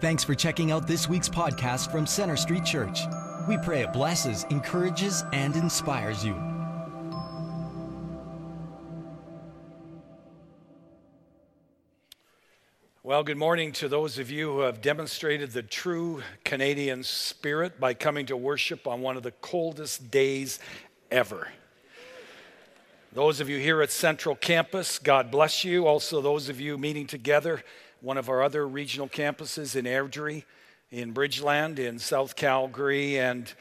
Thanks for checking out this week's podcast from Centre Street Church. We pray it blesses, encourages, and inspires you. Well, good morning to those of you who have demonstrated the true Canadian spirit by coming to worship on one of the coldest days ever. Those of you here at Central Campus, God bless you. Also, those of you meeting together, one of our other regional campuses in Airdrie, in Bridgeland, in South Calgary, and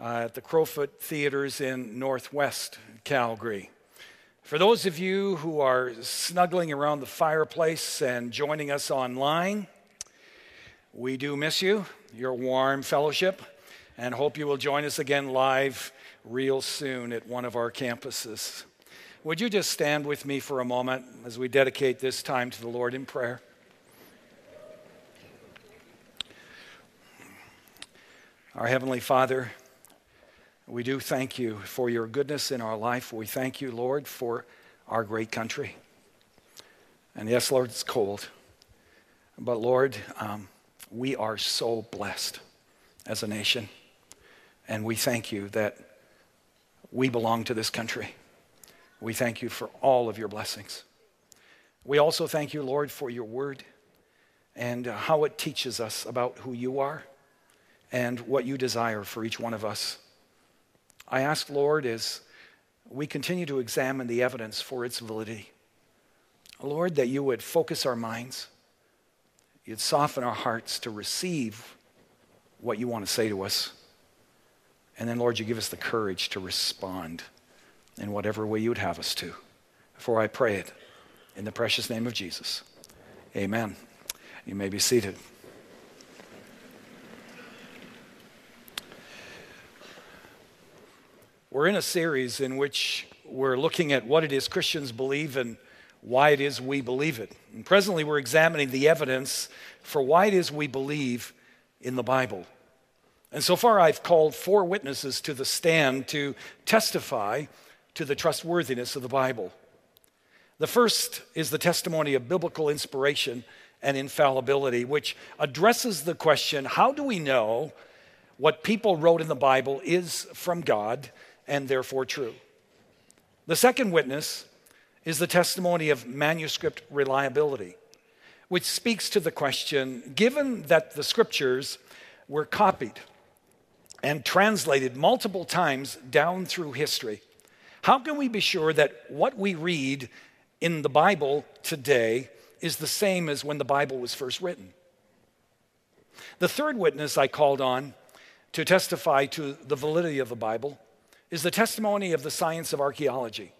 uh, at the Crowfoot Theaters in Northwest Calgary. For those of you who are snuggling around the fireplace and joining us online, we do miss you, your warm fellowship, and hope you will join us again live real soon at one of our campuses. Would you just stand with me for a moment as we dedicate this time to the Lord in prayer? Our Heavenly Father, we do thank you for your goodness in our life. We thank you, Lord, for our great country. And yes, Lord, it's cold. But Lord, um, we are so blessed as a nation. And we thank you that we belong to this country. We thank you for all of your blessings. We also thank you, Lord, for your word and uh, how it teaches us about who you are and what you desire for each one of us. I ask, Lord, as we continue to examine the evidence for its validity, Lord, that you would focus our minds, you'd soften our hearts to receive what you want to say to us. And then, Lord, you give us the courage to respond in whatever way you would have us to. For I pray it in the precious name of Jesus. Amen. You may be seated. We're in a series in which we're looking at what it is Christians believe and why it is we believe it. And presently, we're examining the evidence for why it is we believe in the Bible. And so far, I've called four witnesses to the stand to testify to the trustworthiness of the Bible. The first is the testimony of biblical inspiration and infallibility, which addresses the question how do we know what people wrote in the Bible is from God and therefore true. The second witness is the testimony of manuscript reliability, which speaks to the question given that the scriptures were copied and translated multiple times down through history, how can we be sure that what we read in the Bible today is the same as when the Bible was first written? The third witness I called on to testify to the validity of the Bible is the testimony of the science of archaeology.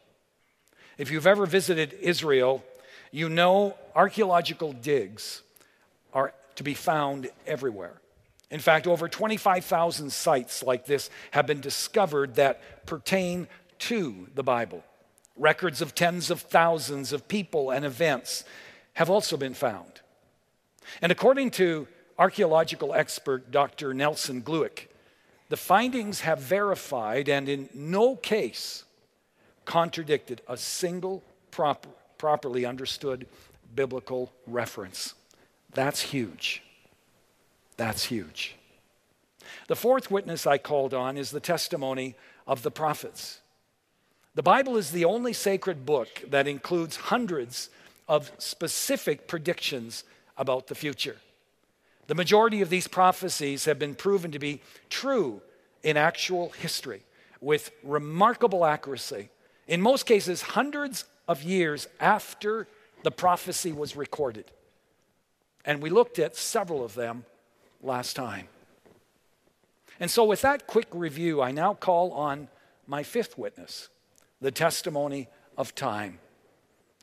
If you've ever visited Israel, you know archaeological digs are to be found everywhere. In fact, over 25,000 sites like this have been discovered that pertain to the Bible. Records of tens of thousands of people and events have also been found. And according to archaeological expert Dr. Nelson Glueck, the findings have verified and in no case contradicted a single proper, properly understood biblical reference. That's huge. That's huge. The fourth witness I called on is the testimony of the prophets. The Bible is the only sacred book that includes hundreds of specific predictions about the future. The majority of these prophecies have been proven to be true in actual history with remarkable accuracy. In most cases, hundreds of years after the prophecy was recorded. And we looked at several of them last time. And so, with that quick review, I now call on my fifth witness the testimony of time.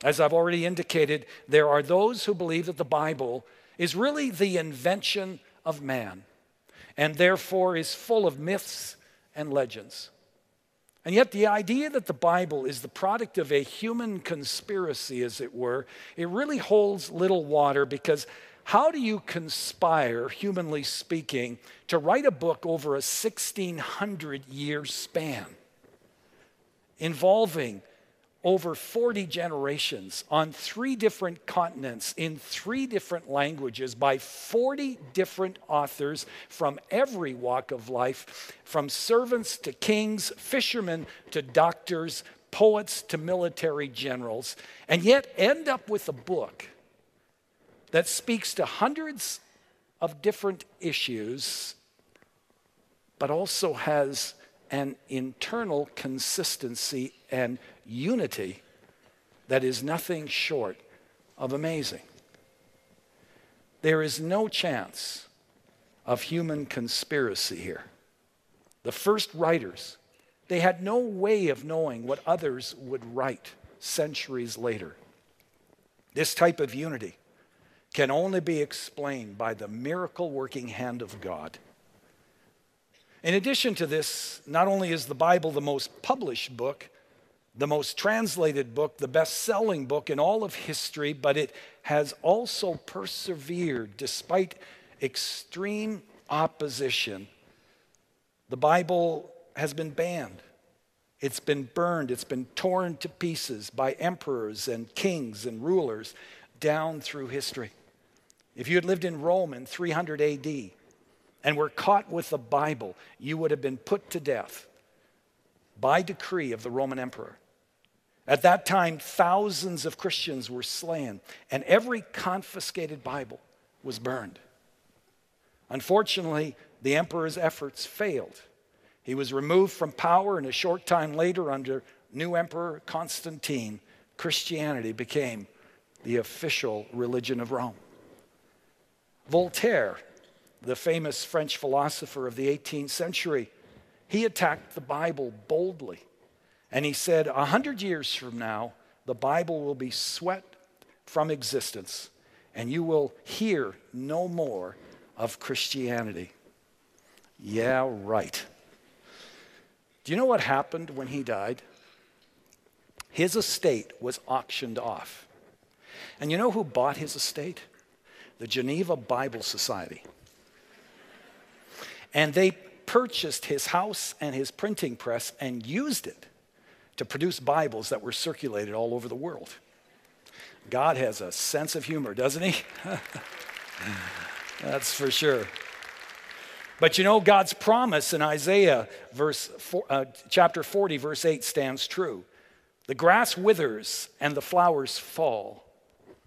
As I've already indicated, there are those who believe that the Bible is really the invention of man and therefore is full of myths and legends. And yet, the idea that the Bible is the product of a human conspiracy, as it were, it really holds little water because how do you conspire, humanly speaking, to write a book over a 1600 year span involving over 40 generations on three different continents in three different languages by 40 different authors from every walk of life, from servants to kings, fishermen to doctors, poets to military generals, and yet end up with a book that speaks to hundreds of different issues, but also has an internal consistency and unity that is nothing short of amazing. There is no chance of human conspiracy here. The first writers, they had no way of knowing what others would write centuries later. This type of unity can only be explained by the miracle working hand of God. In addition to this, not only is the Bible the most published book, the most translated book, the best selling book in all of history, but it has also persevered despite extreme opposition. The Bible has been banned. It's been burned. It's been torn to pieces by emperors and kings and rulers down through history. If you had lived in Rome in 300 AD and were caught with the Bible, you would have been put to death by decree of the Roman emperor. At that time, thousands of Christians were slain, and every confiscated Bible was burned. Unfortunately, the emperor's efforts failed. He was removed from power, and a short time later, under new emperor Constantine, Christianity became the official religion of Rome. Voltaire, the famous French philosopher of the 18th century, he attacked the Bible boldly. And he said, A hundred years from now, the Bible will be swept from existence, and you will hear no more of Christianity. Yeah, right. Do you know what happened when he died? His estate was auctioned off. And you know who bought his estate? the Geneva Bible Society. And they purchased his house and his printing press and used it to produce Bibles that were circulated all over the world. God has a sense of humor, doesn't he? That's for sure. But you know, God's promise in Isaiah verse four, uh, chapter 40, verse 8 stands true. The grass withers and the flowers fall,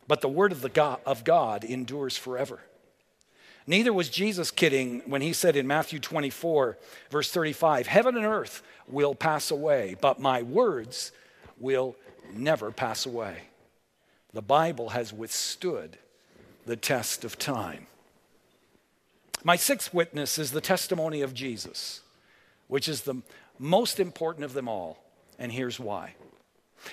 but the word of, the God, of God endures forever. Neither was Jesus kidding when he said in Matthew 24, verse 35, Heaven and earth will pass away, but my words will never pass away. The Bible has withstood the test of time. My sixth witness is the testimony of Jesus, which is the most important of them all, and here's why.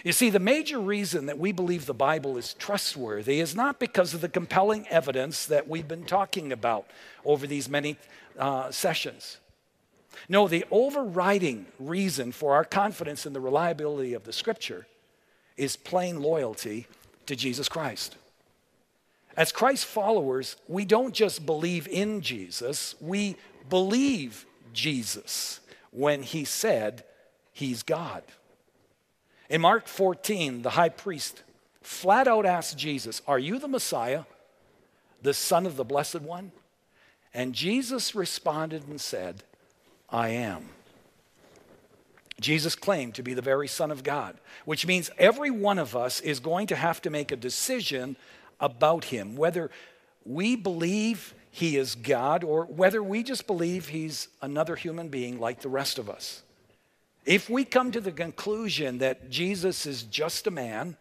You see, the major reason that we believe the Bible is trustworthy is not because of the compelling evidence that we've been talking about over these many uh, sessions. No, the overriding reason for our confidence in the reliability of the Scripture is plain loyalty to Jesus Christ. As Christ followers, we don't just believe in Jesus, we believe Jesus when he said he's God. In Mark 14, the high priest flat out asked Jesus, Are you the Messiah, the Son of the Blessed One? And Jesus responded and said, I am. Jesus claimed to be the very Son of God, which means every one of us is going to have to make a decision about him, whether we believe he is God or whether we just believe he's another human being like the rest of us. If we come to the conclusion that Jesus is just a man,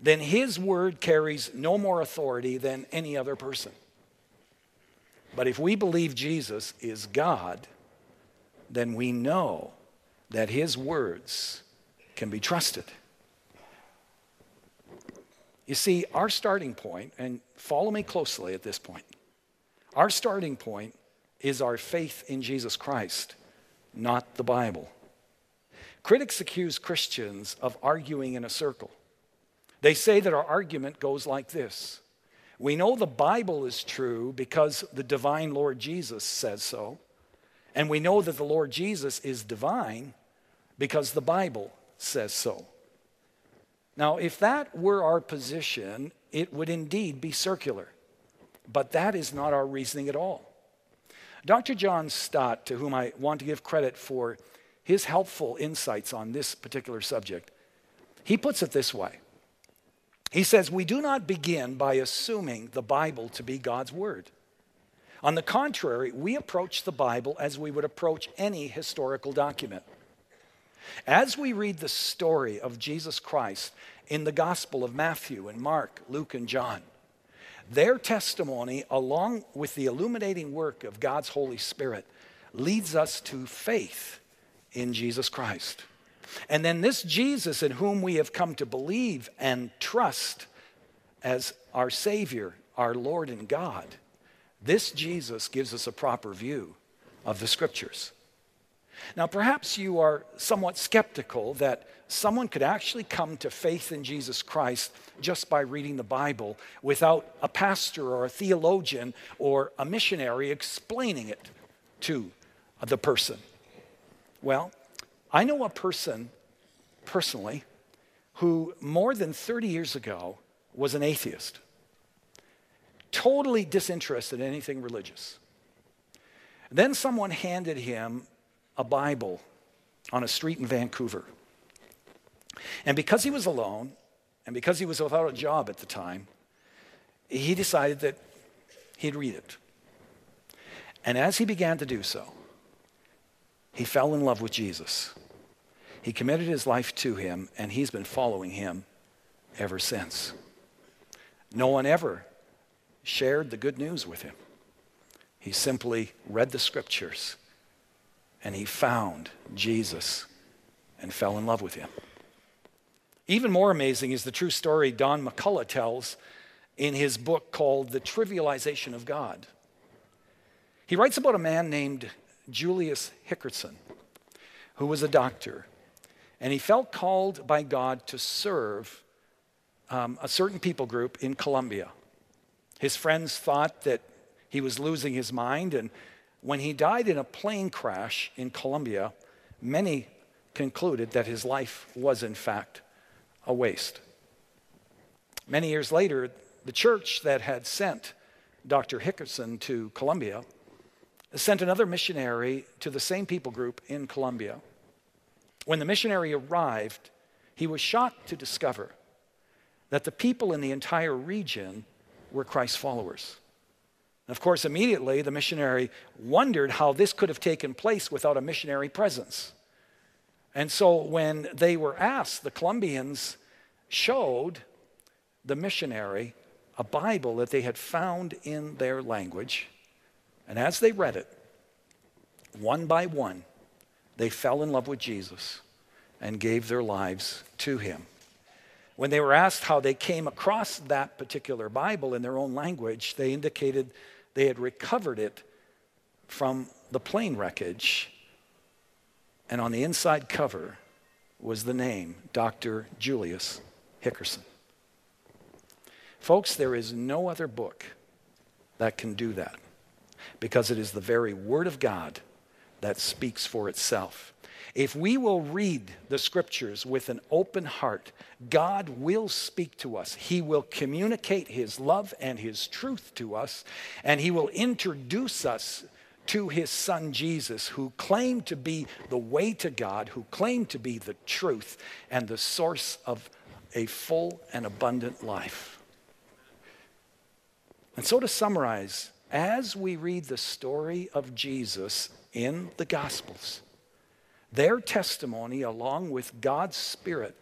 then his word carries no more authority than any other person. But if we believe Jesus is God, then we know that his words can be trusted. You see, our starting point, and follow me closely at this point, our starting point is our faith in Jesus Christ, not the Bible. Critics accuse Christians of arguing in a circle. They say that our argument goes like this We know the Bible is true because the divine Lord Jesus says so. And we know that the Lord Jesus is divine because the Bible says so. Now, if that were our position, it would indeed be circular. But that is not our reasoning at all. Dr. John Stott, to whom I want to give credit for his helpful insights on this particular subject, he puts it this way. He says, We do not begin by assuming the Bible to be God's Word. On the contrary, we approach the Bible as we would approach any historical document. As we read the story of Jesus Christ in the Gospel of Matthew and Mark, Luke, and John, their testimony, along with the illuminating work of God's Holy Spirit, leads us to faith in Jesus Christ. And then this Jesus in whom we have come to believe and trust as our Savior, our Lord and God this Jesus gives us a proper view of the scriptures. Now, perhaps you are somewhat skeptical that someone could actually come to faith in Jesus Christ just by reading the Bible without a pastor or a theologian or a missionary explaining it to the person. Well, I know a person personally who more than 30 years ago was an atheist totally disinterested in anything religious. Then someone handed him a Bible on a street in Vancouver. And because he was alone, and because he was without a job at the time, he decided that he'd read it. And as he began to do so, he fell in love with Jesus. He committed his life to him, and he's been following him ever since. No one ever shared the good news with him. He simply read the scriptures and he found Jesus and fell in love with him. Even more amazing is the true story Don McCullough tells in his book called The Trivialization of God. He writes about a man named Julius Hickerson, who was a doctor, and he felt called by God to serve um, a certain people group in Colombia. His friends thought that he was losing his mind, and when he died in a plane crash in Colombia, many concluded that his life was, in fact, a waste. Many years later, the church that had sent Dr. Hickerson to Colombia sent another missionary to the same people group in Colombia. When the missionary arrived, he was shocked to discover that the people in the entire region were Christ's followers. And of course, immediately the missionary wondered how this could have taken place without a missionary presence. And so when they were asked, the Colombians showed the missionary a Bible that they had found in their language. And as they read it, one by one, they fell in love with Jesus and gave their lives to him. When they were asked how they came across that particular Bible in their own language, they indicated they had recovered it from the plane wreckage. And on the inside cover was the name Dr. Julius Hickerson. Folks, there is no other book that can do that because it is the very Word of God that speaks for itself. If we will read the scriptures with an open heart, God will speak to us. He will communicate His love and His truth to us, and He will introduce us to His Son Jesus, who claimed to be the way to God, who claimed to be the truth and the source of a full and abundant life. And so, to summarize, as we read the story of Jesus in the Gospels, their testimony, along with God's Spirit,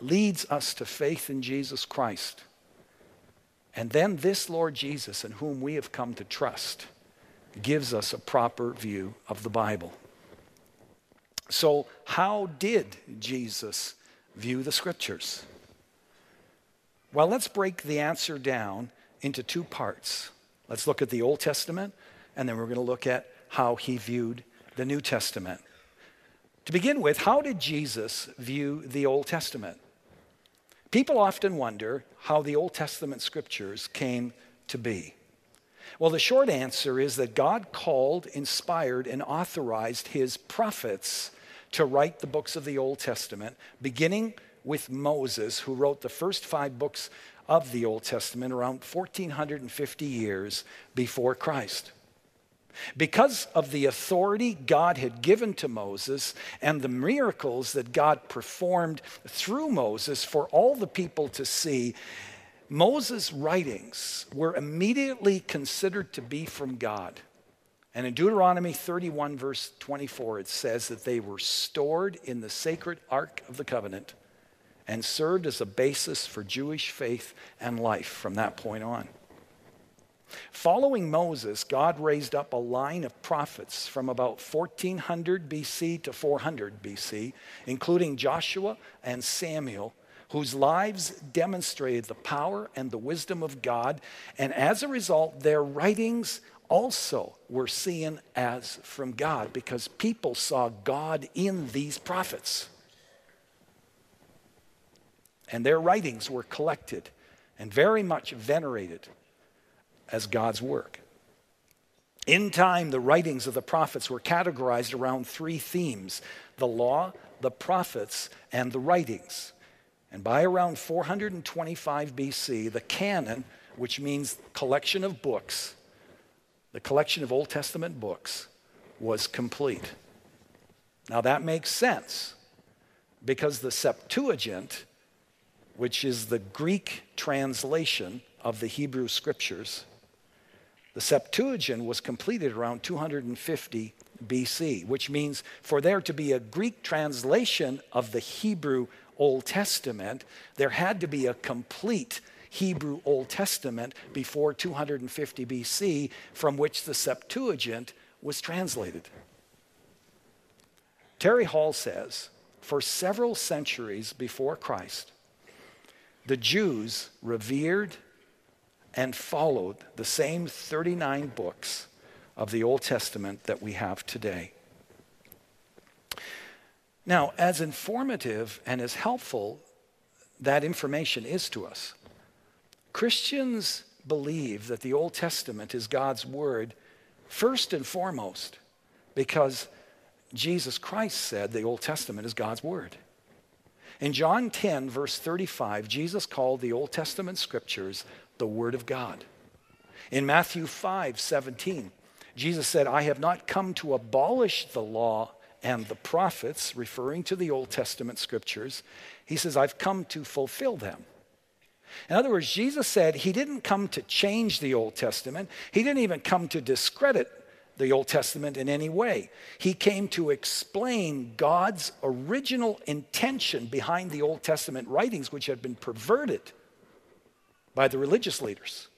leads us to faith in Jesus Christ. And then this Lord Jesus, in whom we have come to trust, gives us a proper view of the Bible. So, how did Jesus view the Scriptures? Well, let's break the answer down into two parts. Let's look at the Old Testament, and then we're going to look at how he viewed the New Testament. To begin with, how did Jesus view the Old Testament? People often wonder how the Old Testament scriptures came to be. Well, the short answer is that God called, inspired, and authorized his prophets to write the books of the Old Testament, beginning with Moses, who wrote the first five books of the Old Testament around 1450 years before Christ. Because of the authority God had given to Moses and the miracles that God performed through Moses for all the people to see, Moses' writings were immediately considered to be from God. And in Deuteronomy 31, verse 24, it says that they were stored in the sacred Ark of the Covenant and served as a basis for Jewish faith and life from that point on. Following Moses, God raised up a line of prophets from about 1400 BC to 400 BC, including Joshua and Samuel, whose lives demonstrated the power and the wisdom of God. And as a result, their writings also were seen as from God because people saw God in these prophets. And their writings were collected and very much venerated as God's work. In time, the writings of the prophets were categorized around three themes the law, the prophets, and the writings. And by around 425 BC, the canon, which means collection of books, the collection of Old Testament books, was complete. Now that makes sense because the Septuagint, which is the Greek translation of the Hebrew scriptures, the Septuagint was completed around 250 BC, which means for there to be a Greek translation of the Hebrew Old Testament, there had to be a complete Hebrew Old Testament before 250 BC, from which the Septuagint was translated. Terry Hall says for several centuries before Christ, the Jews revered and followed the same 39 books of the Old Testament that we have today. Now, as informative and as helpful that information is to us, Christians believe that the Old Testament is God's Word first and foremost because Jesus Christ said the Old Testament is God's Word. In John 10, verse 35, Jesus called the Old Testament scriptures the Word of God. In Matthew 5 17, Jesus said, I have not come to abolish the law and the prophets, referring to the Old Testament scriptures. He says, I've come to fulfill them. In other words, Jesus said he didn't come to change the Old Testament, he didn't even come to discredit the Old Testament in any way. He came to explain God's original intention behind the Old Testament writings, which had been perverted by the religious leaders.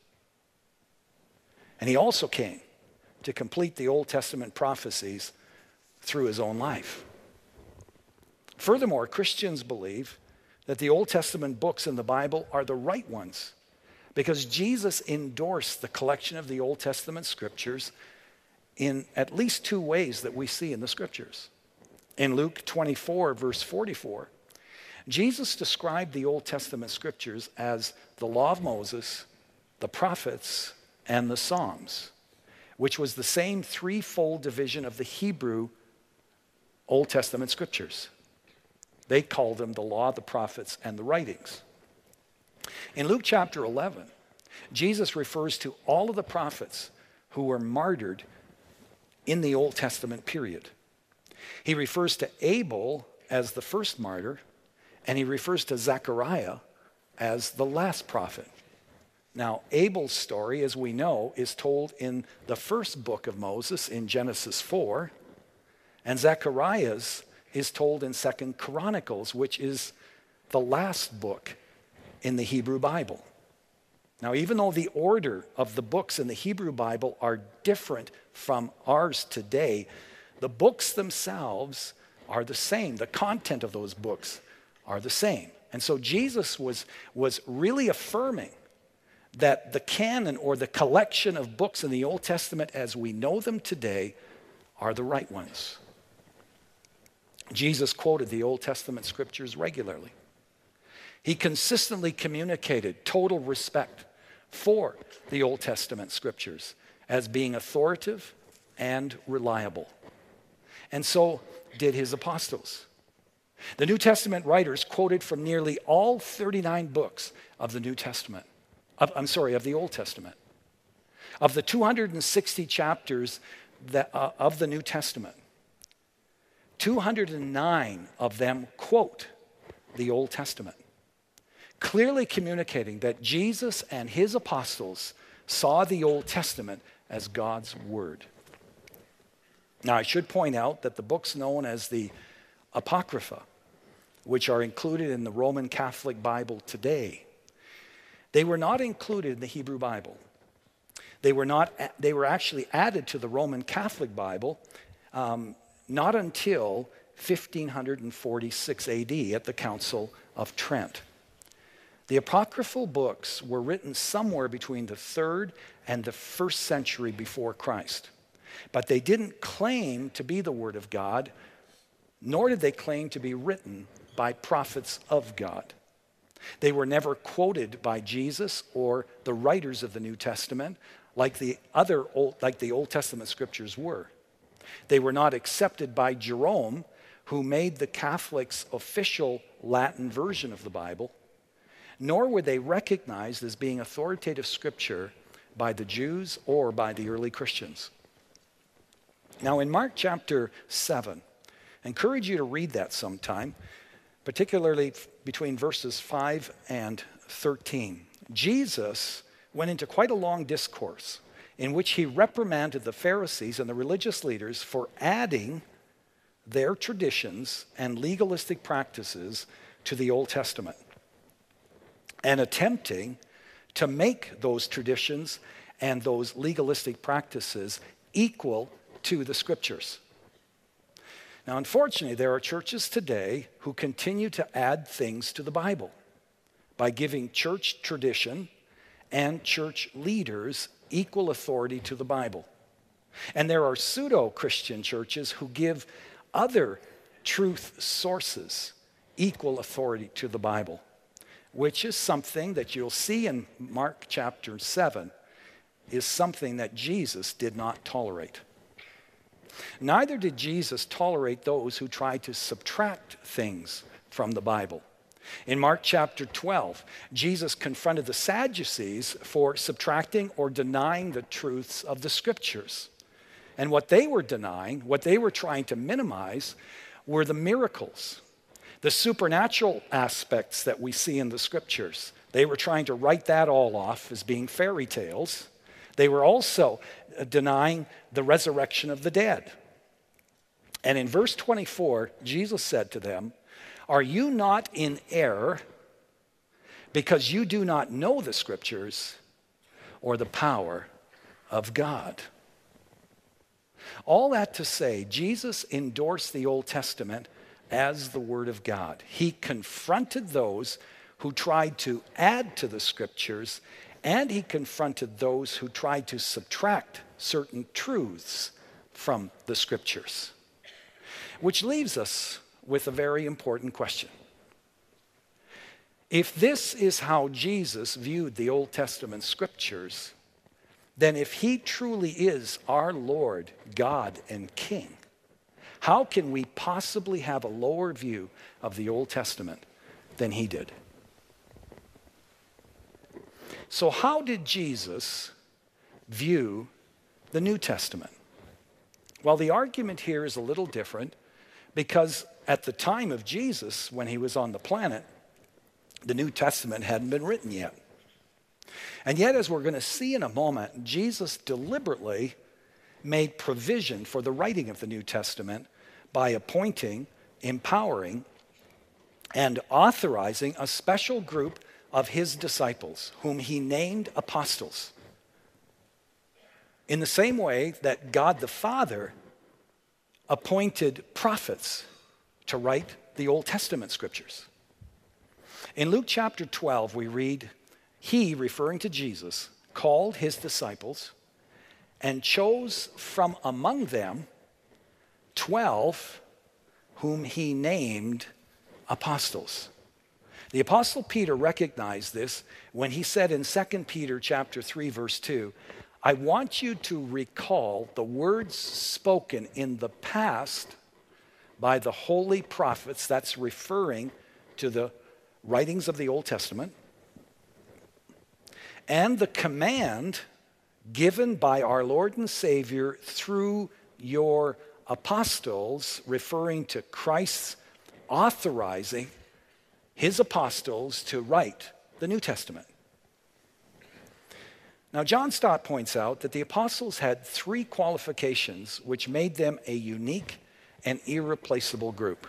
And he also came to complete the Old Testament prophecies through his own life. Furthermore, Christians believe that the Old Testament books in the Bible are the right ones because Jesus endorsed the collection of the Old Testament scriptures in at least two ways that we see in the scriptures. In Luke 24, verse 44, Jesus described the Old Testament scriptures as the law of Moses, the prophets, and the Psalms, which was the same threefold division of the Hebrew Old Testament scriptures. They called them the law, the prophets, and the writings. In Luke chapter 11, Jesus refers to all of the prophets who were martyred in the Old Testament period. He refers to Abel as the first martyr, and he refers to Zechariah as the last prophet. Now, Abel's story, as we know, is told in the first book of Moses in Genesis 4, and Zechariah's is told in Second Chronicles, which is the last book in the Hebrew Bible. Now, even though the order of the books in the Hebrew Bible are different from ours today, the books themselves are the same. The content of those books are the same. And so Jesus was, was really affirming that the canon or the collection of books in the Old Testament as we know them today are the right ones. Jesus quoted the Old Testament scriptures regularly. He consistently communicated total respect for the Old Testament scriptures as being authoritative and reliable. And so did his apostles. The New Testament writers quoted from nearly all 39 books of the New Testament. Of, I'm sorry, of the Old Testament. Of the 260 chapters that, uh, of the New Testament, 209 of them quote the Old Testament, clearly communicating that Jesus and his apostles saw the Old Testament as God's Word. Now, I should point out that the books known as the Apocrypha, which are included in the Roman Catholic Bible today, they were not included in the Hebrew Bible. They were, not, they were actually added to the Roman Catholic Bible um, not until 1546 AD at the Council of Trent. The apocryphal books were written somewhere between the third and the first century before Christ. But they didn't claim to be the Word of God, nor did they claim to be written by prophets of God. They were never quoted by Jesus or the writers of the New Testament like the other Old, like the Old Testament scriptures were. They were not accepted by Jerome, who made the Catholics' official Latin version of the Bible, nor were they recognized as being authoritative scripture by the Jews or by the early Christians. Now, in Mark chapter 7, I encourage you to read that sometime, particularly between verses 5 and 13. Jesus went into quite a long discourse in which he reprimanded the Pharisees and the religious leaders for adding their traditions and legalistic practices to the Old Testament and attempting to make those traditions and those legalistic practices equal to the scriptures. Now, unfortunately, there are churches today who continue to add things to the Bible by giving church tradition and church leaders equal authority to the Bible. And there are pseudo Christian churches who give other truth sources equal authority to the Bible, which is something that you'll see in Mark chapter 7 is something that Jesus did not tolerate. Neither did Jesus tolerate those who tried to subtract things from the Bible. In Mark chapter 12, Jesus confronted the Sadducees for subtracting or denying the truths of the scriptures. And what they were denying, what they were trying to minimize, were the miracles, the supernatural aspects that we see in the scriptures. They were trying to write that all off as being fairy tales. They were also uh, denying the resurrection of the dead. And in verse 24, Jesus said to them, are you not in error because you do not know the scriptures or the power of God? All that to say, Jesus endorsed the Old Testament as the Word of God. He confronted those who tried to add to the scriptures, and he confronted those who tried to subtract certain truths from the scriptures. Which leaves us with a very important question. If this is how Jesus viewed the Old Testament scriptures, then if he truly is our Lord, God, and King, how can we possibly have a lower view of the Old Testament than he did? So, how did Jesus view the New Testament? Well, the argument here is a little different because at the time of Jesus, when he was on the planet, the New Testament hadn't been written yet. And yet, as we're going to see in a moment, Jesus deliberately made provision for the writing of the New Testament by appointing, empowering, and authorizing a special group of his disciples, whom he named apostles. In the same way that God the Father appointed prophets to write the Old Testament scriptures. In Luke chapter 12, we read, He, referring to Jesus, called his disciples and chose from among them 12 whom he named apostles. The apostle Peter recognized this when he said in 2 Peter chapter 3 verse 2, I want you to recall the words spoken in the past by the holy prophets. That's referring to the writings of the Old Testament. And the command given by our Lord and Savior through your apostles, referring to Christ's authorizing his apostles to write the New Testament. Now, John Stott points out that the apostles had three qualifications which made them a unique and irreplaceable group.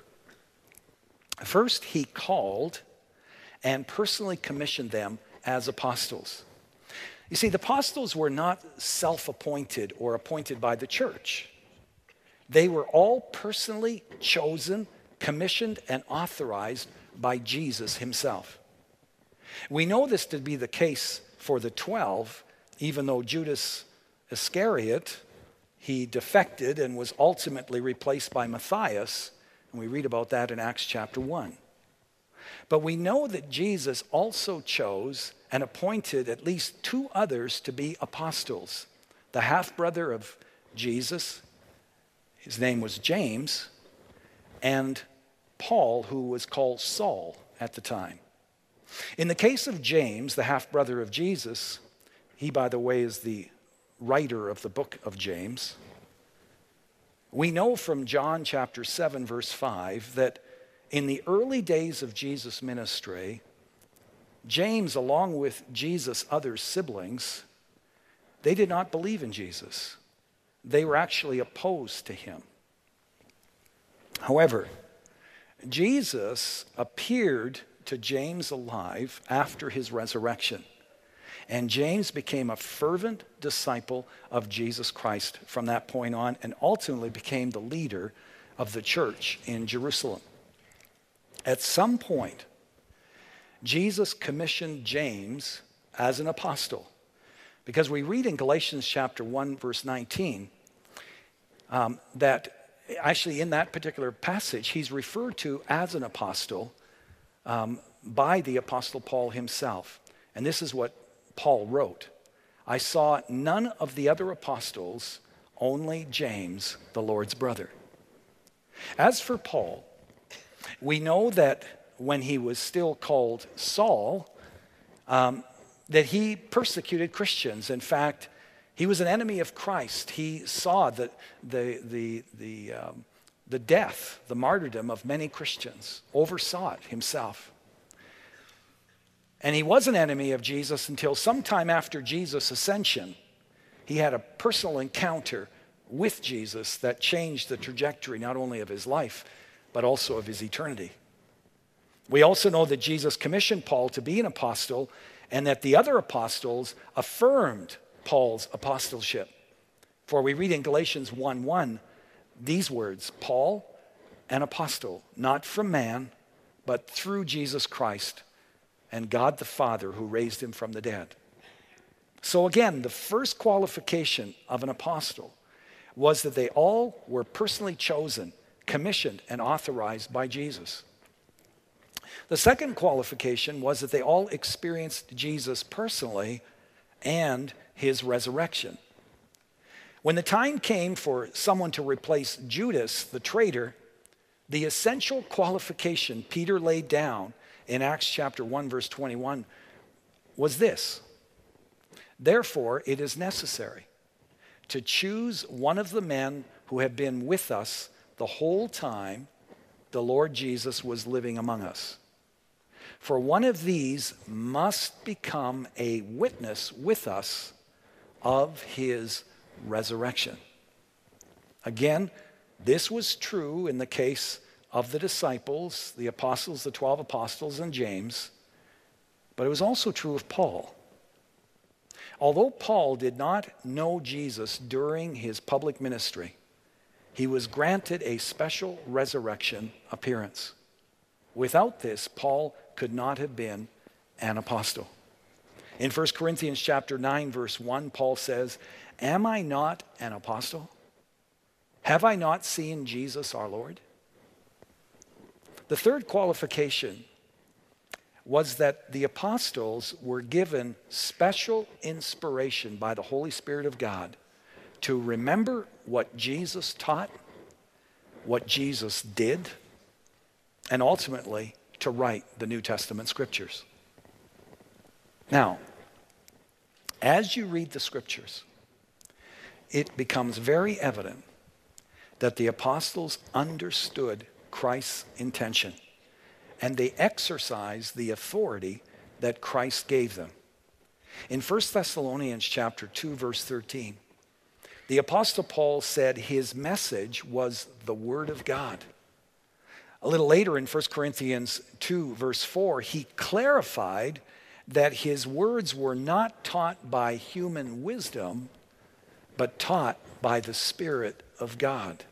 First, he called and personally commissioned them as apostles. You see, the apostles were not self appointed or appointed by the church. They were all personally chosen, commissioned, and authorized by Jesus himself. We know this to be the case for the 12 even though Judas Iscariot, he defected and was ultimately replaced by Matthias. And we read about that in Acts chapter 1. But we know that Jesus also chose and appointed at least two others to be apostles the half brother of Jesus, his name was James, and Paul, who was called Saul at the time. In the case of James, the half brother of Jesus, he, by the way, is the writer of the book of James. We know from John chapter 7, verse 5, that in the early days of Jesus' ministry, James, along with Jesus' other siblings, they did not believe in Jesus. They were actually opposed to him. However, Jesus appeared to James alive after his resurrection. And James became a fervent disciple of Jesus Christ from that point on and ultimately became the leader of the church in Jerusalem. At some point, Jesus commissioned James as an apostle. Because we read in Galatians chapter 1, verse 19, um, that actually in that particular passage, he's referred to as an apostle um, by the apostle Paul himself. And this is what Paul wrote, I saw none of the other apostles, only James, the Lord's brother. As for Paul, we know that when he was still called Saul, um, that he persecuted Christians. In fact, he was an enemy of Christ. He saw the, the, the, the, um, the death, the martyrdom of many Christians, oversaw it himself. And he was an enemy of Jesus until sometime after Jesus' ascension, he had a personal encounter with Jesus that changed the trajectory not only of his life, but also of his eternity. We also know that Jesus commissioned Paul to be an apostle and that the other apostles affirmed Paul's apostleship. For we read in Galatians 1 1 these words Paul, an apostle, not from man, but through Jesus Christ and God the Father who raised him from the dead. So, again, the first qualification of an apostle was that they all were personally chosen, commissioned, and authorized by Jesus. The second qualification was that they all experienced Jesus personally and his resurrection. When the time came for someone to replace Judas, the traitor, the essential qualification Peter laid down in Acts chapter 1, verse 21 was this Therefore, it is necessary to choose one of the men who have been with us the whole time the Lord Jesus was living among us. For one of these must become a witness with us of his resurrection. Again, this was true in the case of the disciples, the apostles, the 12 apostles, and James, but it was also true of Paul. Although Paul did not know Jesus during his public ministry, he was granted a special resurrection appearance. Without this, Paul could not have been an apostle. In 1 Corinthians chapter 9 verse 1, Paul says, "Am I not an apostle? Have I not seen Jesus our Lord?" The third qualification was that the apostles were given special inspiration by the Holy Spirit of God to remember what Jesus taught, what Jesus did and ultimately to write the New Testament scriptures. Now, as you read the scriptures, it becomes very evident that the apostles understood Christ's intention and they exercised the authority that Christ gave them. In 1 Thessalonians chapter 2 verse 13, the apostle Paul said his message was the word of God. A little later in 1 Corinthians 2 verse 4, he clarified that his words were not taught by human wisdom, but taught by the Spirit of God.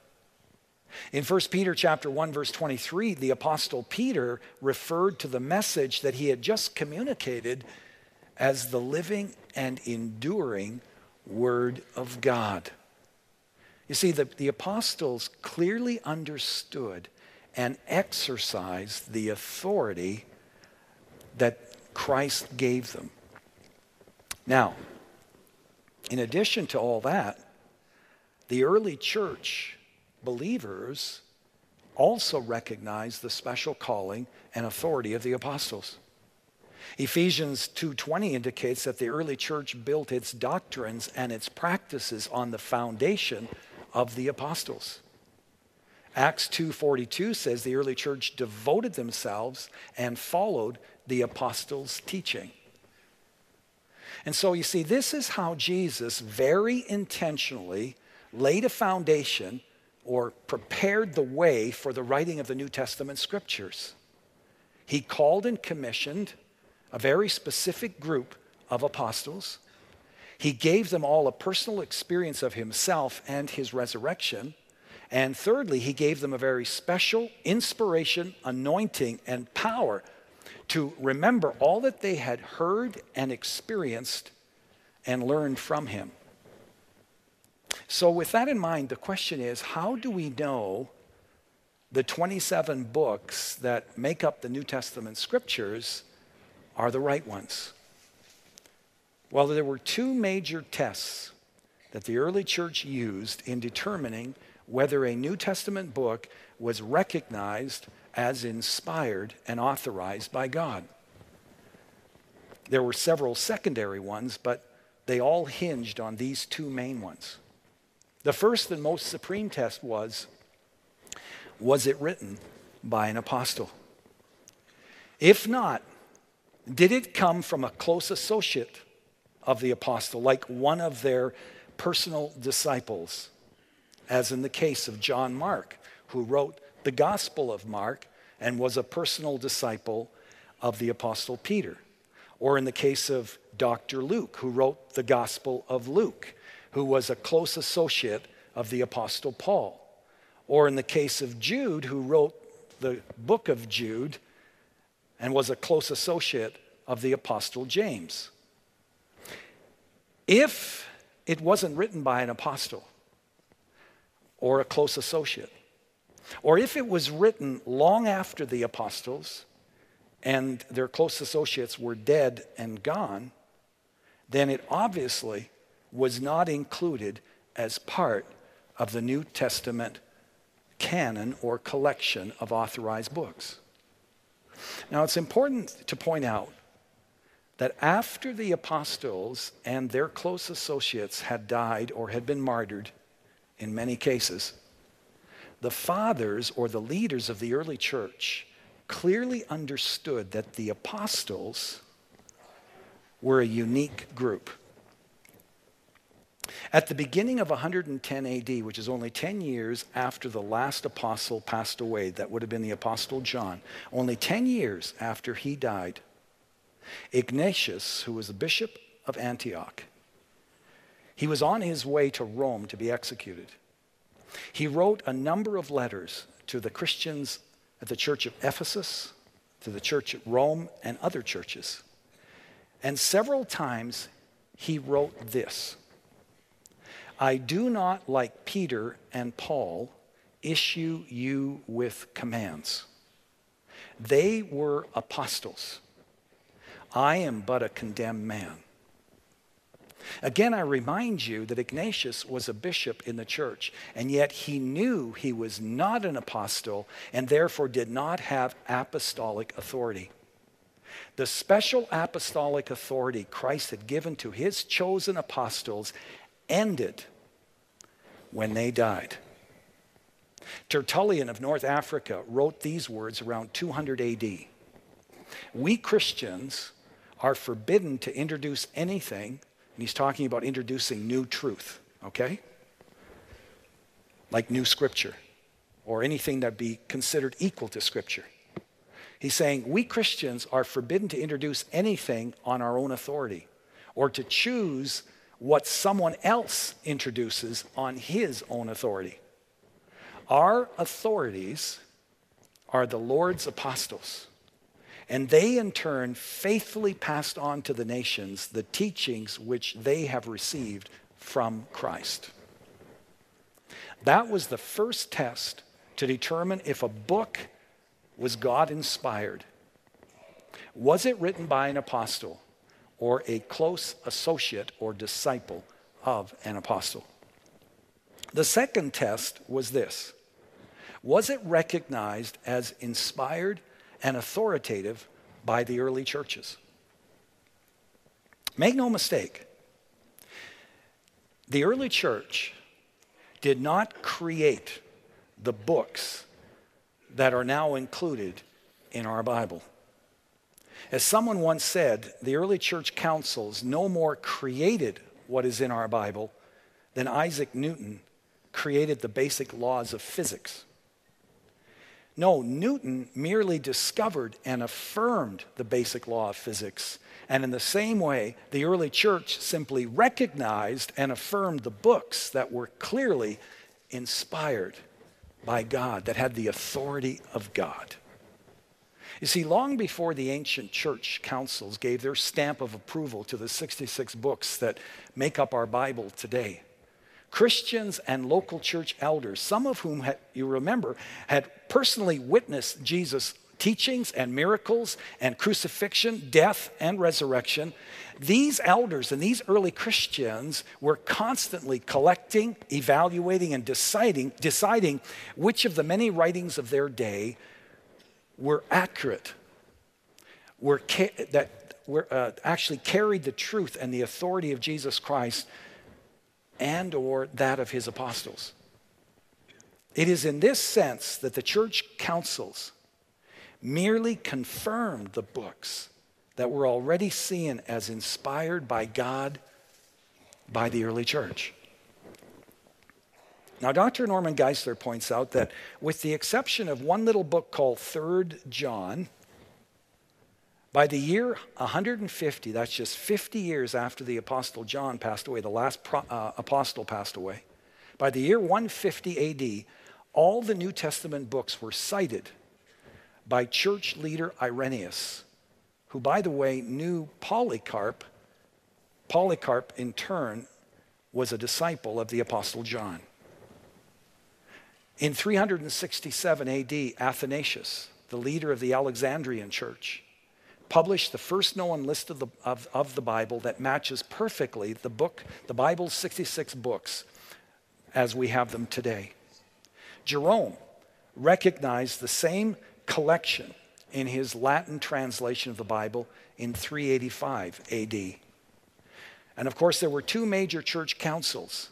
In 1 Peter chapter 1 verse 23, the apostle Peter referred to the message that he had just communicated as the living and enduring word of God. You see, the, the apostles clearly understood and exercised the authority that Christ gave them. Now, in addition to all that, the early church believers also recognized the special calling and authority of the apostles. Ephesians 2:20 indicates that the early church built its doctrines and its practices on the foundation of the apostles. Acts 2:42 says the early church devoted themselves and followed the apostles' teaching. And so you see this is how Jesus very intentionally laid a foundation or prepared the way for the writing of the New Testament scriptures. He called and commissioned a very specific group of apostles. He gave them all a personal experience of himself and his resurrection. And thirdly, he gave them a very special inspiration, anointing, and power to remember all that they had heard and experienced and learned from him. So, with that in mind, the question is how do we know the 27 books that make up the New Testament scriptures are the right ones? Well, there were two major tests that the early church used in determining whether a New Testament book was recognized as inspired and authorized by God. There were several secondary ones, but they all hinged on these two main ones. The first and most supreme test was was it written by an apostle? If not, did it come from a close associate of the apostle, like one of their personal disciples, as in the case of John Mark, who wrote the Gospel of Mark and was a personal disciple of the apostle Peter? Or in the case of Dr. Luke, who wrote the Gospel of Luke who was a close associate of the Apostle Paul. Or in the case of Jude, who wrote the book of Jude and was a close associate of the Apostle James. If it wasn't written by an apostle or a close associate, or if it was written long after the apostles and their close associates were dead and gone, then it obviously was not included as part of the New Testament canon or collection of authorized books. Now, it's important to point out that after the apostles and their close associates had died or had been martyred, in many cases, the fathers or the leaders of the early church clearly understood that the apostles were a unique group. At the beginning of 110 AD, which is only 10 years after the last apostle passed away, that would have been the apostle John, only 10 years after he died, Ignatius, who was the bishop of Antioch, he was on his way to Rome to be executed. He wrote a number of letters to the Christians at the church of Ephesus, to the church at Rome, and other churches. And several times he wrote this I do not, like Peter and Paul, issue you with commands. They were apostles. I am but a condemned man. Again, I remind you that Ignatius was a bishop in the church, and yet he knew he was not an apostle and therefore did not have apostolic authority. The special apostolic authority Christ had given to his chosen apostles ended when they died. Tertullian of North Africa wrote these words around 200 AD. We Christians are forbidden to introduce anything and he's talking about introducing new truth, okay? Like new scripture or anything that be considered equal to scripture. He's saying we Christians are forbidden to introduce anything on our own authority or to choose what someone else introduces on his own authority. Our authorities are the Lord's apostles. And they, in turn, faithfully passed on to the nations the teachings which they have received from Christ. That was the first test to determine if a book was God inspired. Was it written by an apostle or a close associate or disciple of an apostle? The second test was this Was it recognized as inspired and authoritative by the early churches. Make no mistake, the early church did not create the books that are now included in our Bible. As someone once said, the early church councils no more created what is in our Bible than Isaac Newton created the basic laws of physics. No, Newton merely discovered and affirmed the basic law of physics. And in the same way, the early church simply recognized and affirmed the books that were clearly inspired by God, that had the authority of God. You see, long before the ancient church councils gave their stamp of approval to the 66 books that make up our Bible today, Christians and local church elders, some of whom had, you remember had personally witnessed Jesus' teachings and miracles and crucifixion, death, and resurrection. These elders and these early Christians were constantly collecting, evaluating, and deciding, deciding which of the many writings of their day were accurate, were ca- that were, uh, actually carried the truth and the authority of Jesus Christ and or that of his apostles. It is in this sense that the church councils merely confirmed the books that were already seen as inspired by God by the early church. Now, Dr. Norman Geisler points out that, with the exception of one little book called Third John, by the year 150, that's just 50 years after the Apostle John passed away, the last pro, uh, apostle passed away, by the year 150 AD, all the New Testament books were cited by church leader Irenaeus, who, by the way, knew Polycarp. Polycarp, in turn, was a disciple of the Apostle John. In 367 AD, Athanasius, the leader of the Alexandrian church, published the first known list of the, of, of the Bible that matches perfectly the book, the Bible's 66 books as we have them today. Jerome recognized the same collection in his Latin translation of the Bible in 385 AD. And of course, there were two major church councils.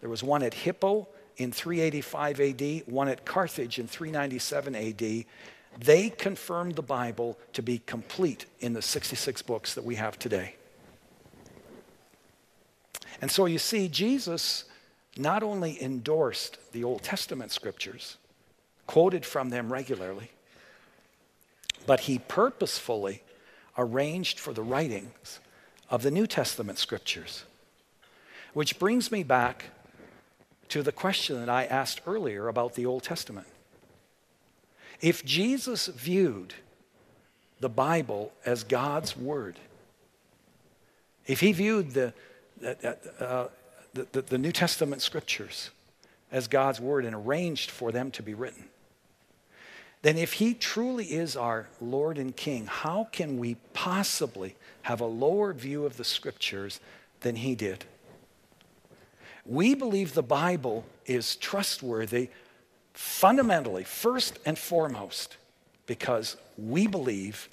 There was one at Hippo in 385 AD, one at Carthage in 397 AD, they confirmed the Bible to be complete in the 66 books that we have today. And so you see, Jesus not only endorsed the Old Testament scriptures, quoted from them regularly, but he purposefully arranged for the writings of the New Testament scriptures. Which brings me back to the question that I asked earlier about the Old Testament. If Jesus viewed the Bible as God's Word, if he viewed the, uh, the, the, the New Testament scriptures as God's Word and arranged for them to be written, then if he truly is our Lord and King, how can we possibly have a lower view of the scriptures than he did. We believe the Bible is trustworthy fundamentally, first and foremost, because we believe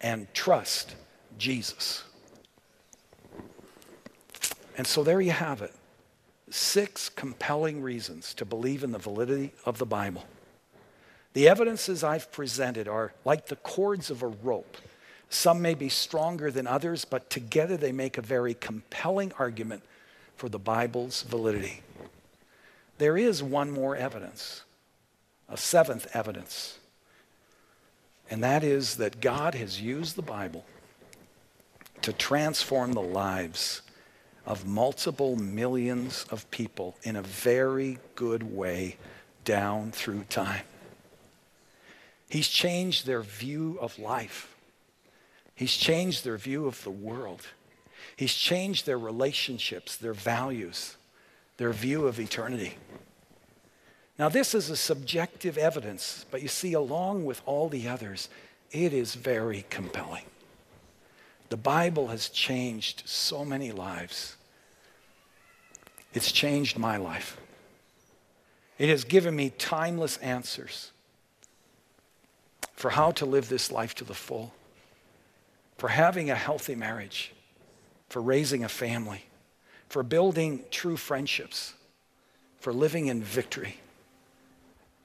and trust Jesus. And so there you have it six compelling reasons to believe in the validity of the Bible. The evidences I've presented are like the cords of a rope. Some may be stronger than others, but together they make a very compelling argument for the Bible's validity. There is one more evidence, a seventh evidence, and that is that God has used the Bible to transform the lives of multiple millions of people in a very good way down through time. He's changed their view of life. He's changed their view of the world. He's changed their relationships, their values, their view of eternity. Now, this is a subjective evidence, but you see, along with all the others, it is very compelling. The Bible has changed so many lives. It's changed my life. It has given me timeless answers for how to live this life to the full, for having a healthy marriage, for raising a family, for building true friendships, for living in victory,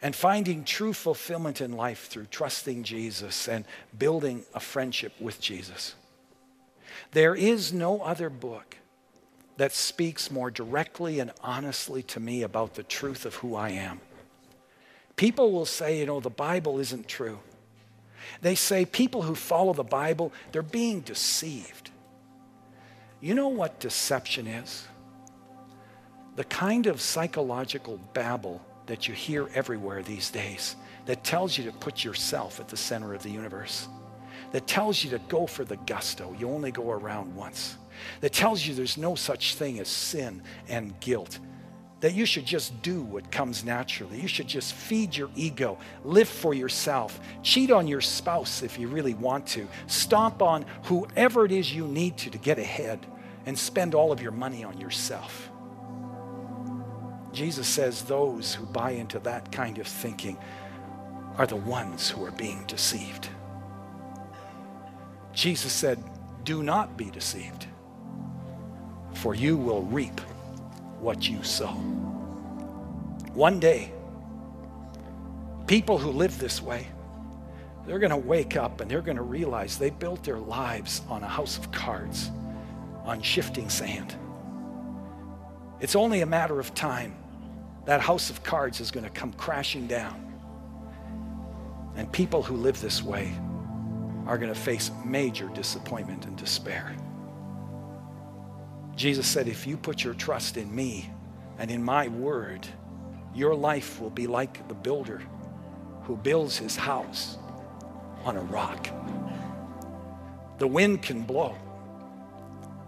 and finding true fulfillment in life through trusting Jesus and building a friendship with Jesus. There is no other book that speaks more directly and honestly to me about the truth of who I am. People will say, you know, the Bible isn't true. They say people who follow the Bible, they're being deceived. You know what deception is? The kind of psychological babble that you hear everywhere these days that tells you to put yourself at the center of the universe that tells you to go for the gusto. You only go around once. That tells you there's no such thing as sin and guilt. That you should just do what comes naturally. You should just feed your ego, live for yourself, cheat on your spouse if you really want to, stomp on whoever it is you need to to get ahead, and spend all of your money on yourself. Jesus says those who buy into that kind of thinking are the ones who are being deceived. Jesus said, Do not be deceived, for you will reap what you sow. One day, people who live this way, they're going to wake up and they're going to realize they built their lives on a house of cards, on shifting sand. It's only a matter of time. That house of cards is going to come crashing down. And people who live this way are going to face major disappointment and despair. Jesus said, If you put your trust in me and in my word, your life will be like the builder who builds his house on a rock. The wind can blow,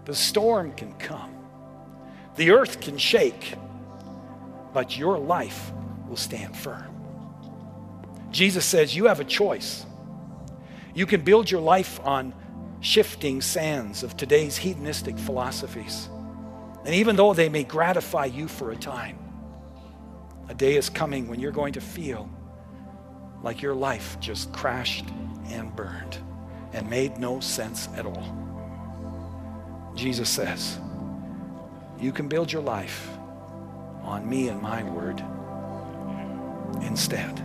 the storm can come, the earth can shake, but your life will stand firm. Jesus says, You have a choice. You can build your life on shifting sands of today's hedonistic philosophies. And even though they may gratify you for a time, a day is coming when you're going to feel like your life just crashed and burned and made no sense at all. Jesus says, You can build your life on me and my word instead.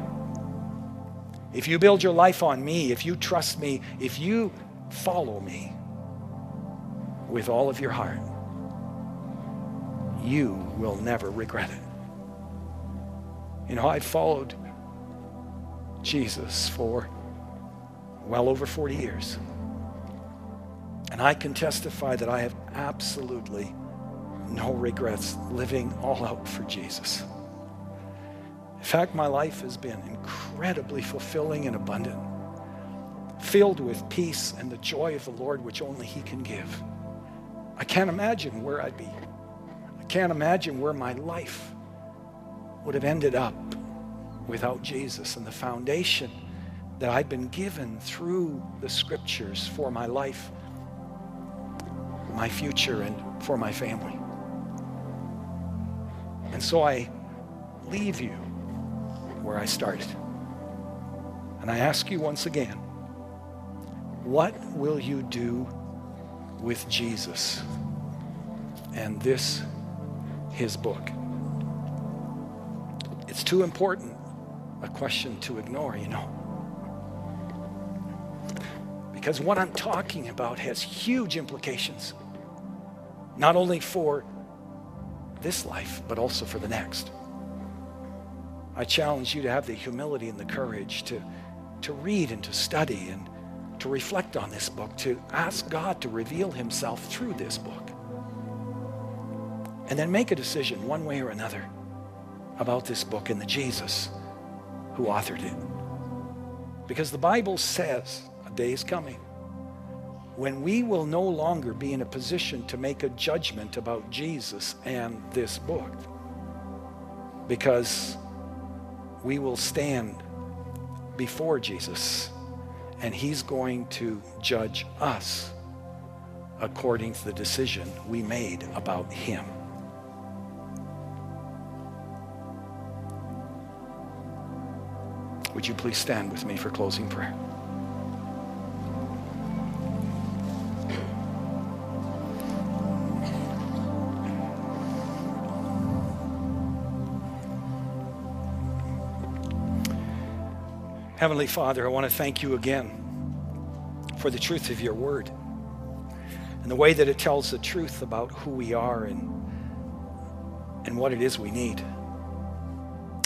If you build your life on me, if you trust me, if you follow me with all of your heart, you will never regret it. You know, I followed Jesus for well over 40 years. And I can testify that I have absolutely no regrets living all out for Jesus. In fact, my life has been incredibly fulfilling and abundant, filled with peace and the joy of the Lord, which only He can give. I can't imagine where I'd be. I can't imagine where my life would have ended up without Jesus and the foundation that I've been given through the scriptures for my life my future and for my family. And so I leave you where I started. And I ask you once again, what will you do with Jesus and this, his book? It's too important a question to ignore, you know. Because what I'm talking about has huge implications, not only for this life, but also for the next. I challenge you to have the humility and the courage to, to read and to study and to reflect on this book, to ask God to reveal himself through this book. And then make a decision one way or another about this book and the Jesus who authored it. Because the Bible says a day is coming when we will no longer be in a position to make a judgment about Jesus and this book. Because we will stand before Jesus and he's going to judge us according to the decision we made about him. Would you please stand with me for closing prayer? Heavenly Father, I want to thank you again for the truth of your word and the way that it tells the truth about who we are and, and what it is we need.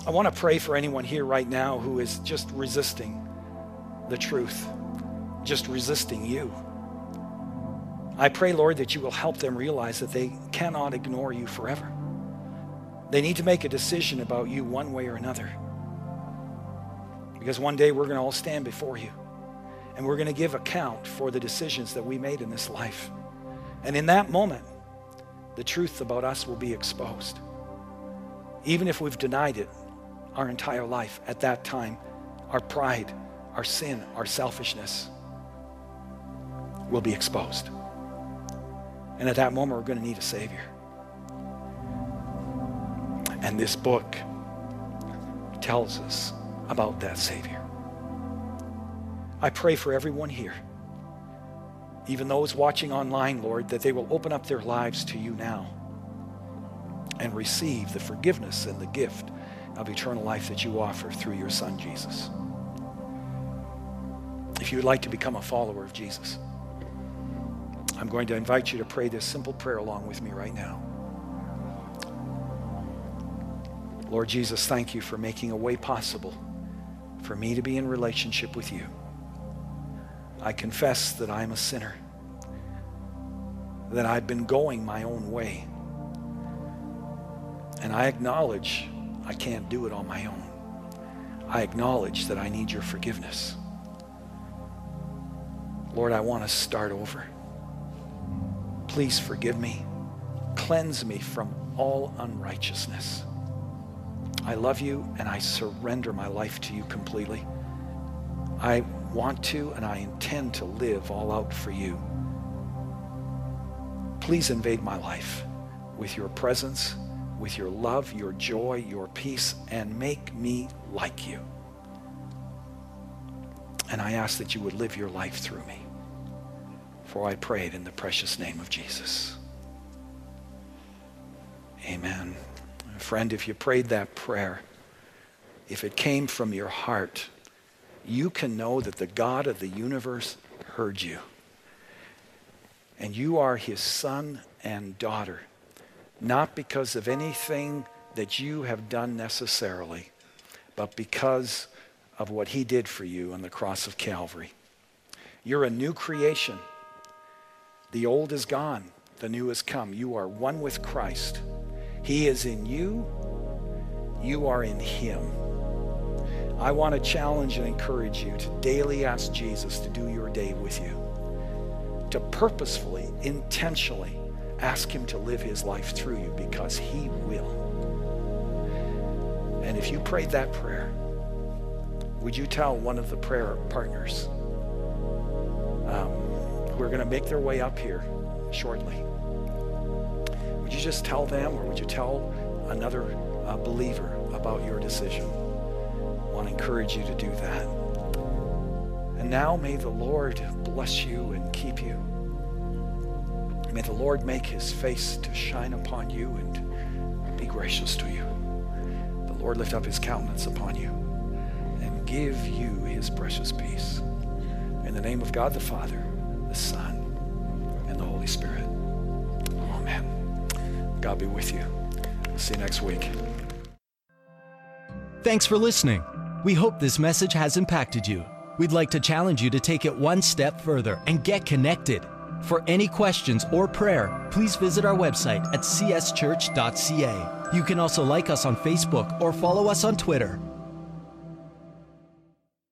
I want to pray for anyone here right now who is just resisting the truth, just resisting you. I pray, Lord, that you will help them realize that they cannot ignore you forever. They need to make a decision about you one way or another. Because one day we're going to all stand before you and we're going to give account for the decisions that we made in this life. And in that moment, the truth about us will be exposed. Even if we've denied it our entire life, at that time, our pride, our sin, our selfishness will be exposed. And at that moment, we're going to need a Savior. And this book tells us about that Savior. I pray for everyone here, even those watching online, Lord, that they will open up their lives to you now and receive the forgiveness and the gift of eternal life that you offer through your Son, Jesus. If you would like to become a follower of Jesus, I'm going to invite you to pray this simple prayer along with me right now. Lord Jesus, thank you for making a way possible for me to be in relationship with you. I confess that I'm a sinner, that I've been going my own way. And I acknowledge I can't do it on my own. I acknowledge that I need your forgiveness. Lord, I want to start over. Please forgive me. Cleanse me from all unrighteousness. I love you and I surrender my life to you completely. I want to and I intend to live all out for you. Please invade my life with your presence, with your love, your joy, your peace, and make me like you. And I ask that you would live your life through me. For I prayed in the precious name of Jesus. Amen. Friend, if you prayed that prayer, if it came from your heart, you can know that the God of the universe heard you. And you are his son and daughter, not because of anything that you have done necessarily, but because of what he did for you on the cross of Calvary. You're a new creation. The old is gone, the new has come. You are one with Christ. He is in you, you are in Him. I want to challenge and encourage you to daily ask Jesus to do your day with you, to purposefully, intentionally ask Him to live His life through you because He will. And if you prayed that prayer, would you tell one of the prayer partners um, who are going to make their way up here shortly. Would you just tell them, or would you tell another uh, believer about your decision? I want to encourage you to do that. And now may the Lord bless you and keep you. May the Lord make his face to shine upon you and be gracious to you. The Lord lift up his countenance upon you and give you his precious peace. In the name of God the Father, the Son, and the Holy Spirit. God be with you. See you next week. Thanks for listening. We hope this message has impacted you. We'd like to challenge you to take it one step further and get connected. For any questions or prayer, please visit our website at cschurch.ca. You can also like us on Facebook or follow us on Twitter.